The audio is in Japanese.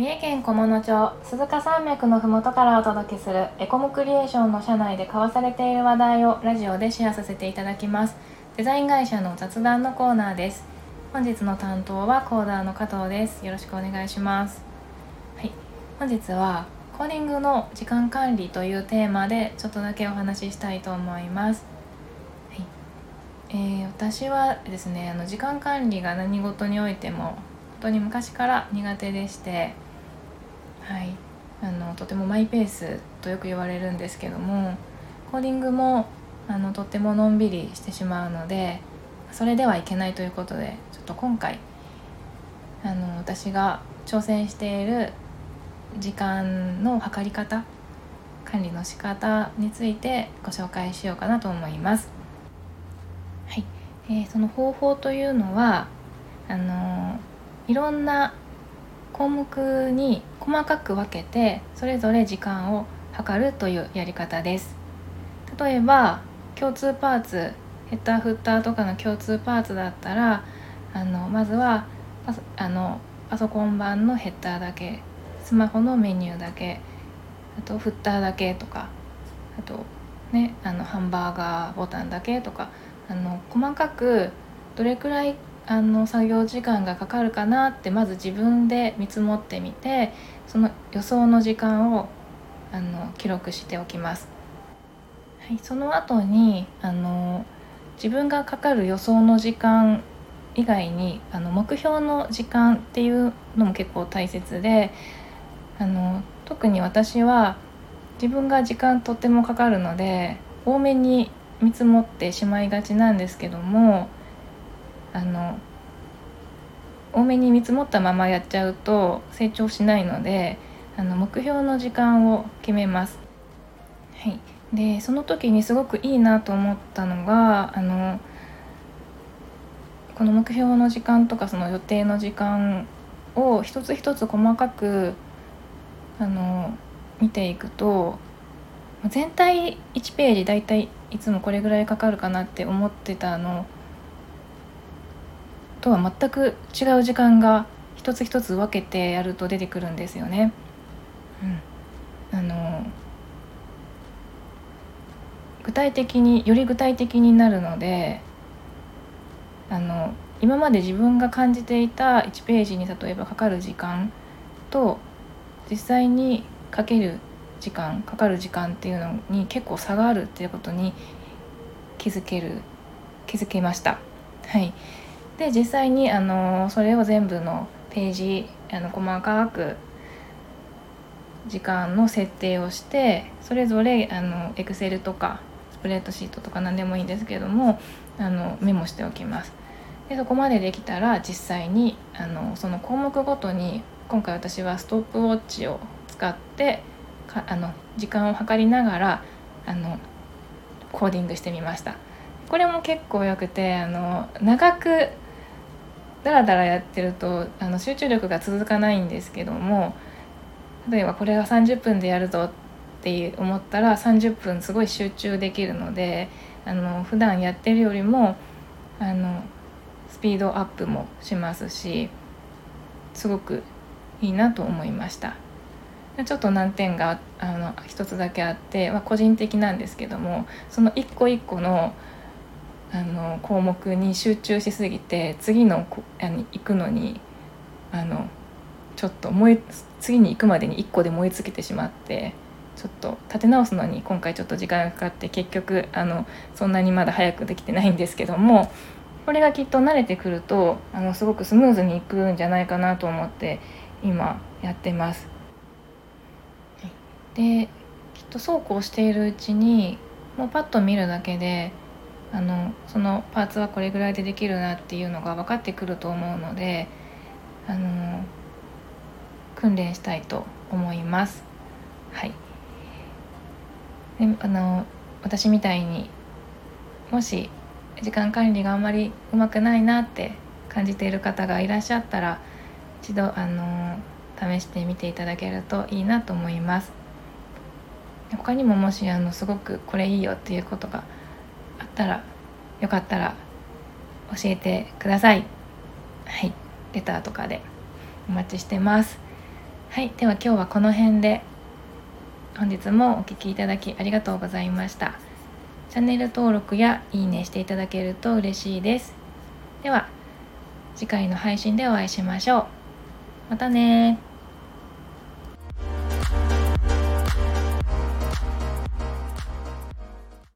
三重県菰野町鈴鹿山脈のふもとからお届けするエコムクリエーションの社内で交わされている話題をラジオでシェアさせていただきます。デザイン会社の雑談のコーナーです。本日の担当はコーダーの加藤です。よろしくお願いします。はい。本日はコーディングの時間管理というテーマでちょっとだけお話ししたいと思います。えー、私はですねあの時間管理が何事においても本当に昔から苦手でしてはいあのとてもマイペースとよく言われるんですけどもコーディングもあのとってものんびりしてしまうのでそれではいけないということでちょっと今回あの私が挑戦している時間の測り方管理の仕方についてご紹介しようかなと思います。はい、えー、その方法というのはあのいろんな項目に細かく分けてそれぞれ時間を測るというやり方です。例えば共通パーツヘッダーフッターとかの共通パーツだったらあのまずはパソあのパソコン版のヘッダーだけスマホのメニューだけあとフッターだけとかあとねあのハンバーガーボタンだけとかあの細かくどれくらいあの作業時間がかかるかなってまず自分で見積もってみてその予想の時間をあの記録しておきます。はい、その後にあの自分がかかる予想の時間以外にあの目標の時間っていうのも結構大切であの特に私は自分が時間とってもかかるので多めに見積もってしまいがちなんですけどもあの多めに見積もったままやっちゃうと成長しないのであの目標の時間を決めます。はい、でその時にすごくいいなと思ったのがあのこの目標の時間とかその予定の時間を一つ一つ細かくあの見ていくと全体1ページだいたいいつもこれぐらいかかるかなって思ってたのとは全く違う時間が一つ一つ分けてやると出てくるんですよね。うん、あの具体的により具体的になるのであの今まで自分が感じていた1ページに例えばかかる時間と実際にかける時間かかる時間っていうのに結構差があるっていうことに気づける気づけました。はい、で実際にあのそれを全部のページあの細かく時間の設定をしてそれぞれあの Excel とかスプレッドシートとか何でもいいんですけどもあのメモしておきます。でそこまでできたら実際にあのその項目ごとに今回私はストップウォッチを使ってかあの時間を計りながらあのコーディングしてみました。これも結構よくてあの長くダラダラやってるとあの集中力が続かないんですけども例えばこれが30分でやるぞって思ったら30分すごい集中できるのであの普段やってるよりもあのスピードアップもしますしすごくいいなと思いました。ちょっと難点があの一つだけあって、まあ、個人的なんですけどもその一個一個のあの項目に集中しすぎて次のあの行くのにあのちょっと燃え次に行くまでに1個で燃え尽きてしまってちょっと立て直すのに今回ちょっと時間がかかって結局あのそんなにまだ早くできてないんですけどもこれがきっと慣れてくるとあのすごくスムーズにいくんじゃないかなと思って今やってます。できっとそうこうしているうちにもうパッと見るだけであのそのパーツはこれぐらいでできるなっていうのが分かってくると思うのであの訓練したいと思います。はいであの私みたいにもし時間管理があんまりうまくないなって感じている方がいらっしゃったら一度あの試してみていただけるといいなと思います他にももしあのすごくこれいいよっていうことがったらよかったら教えてください。はい。レターとかでお待ちしてます。はい。では今日はこの辺で本日もお聴きいただきありがとうございました。チャンネル登録やいいねしていただけると嬉しいです。では次回の配信でお会いしましょう。またね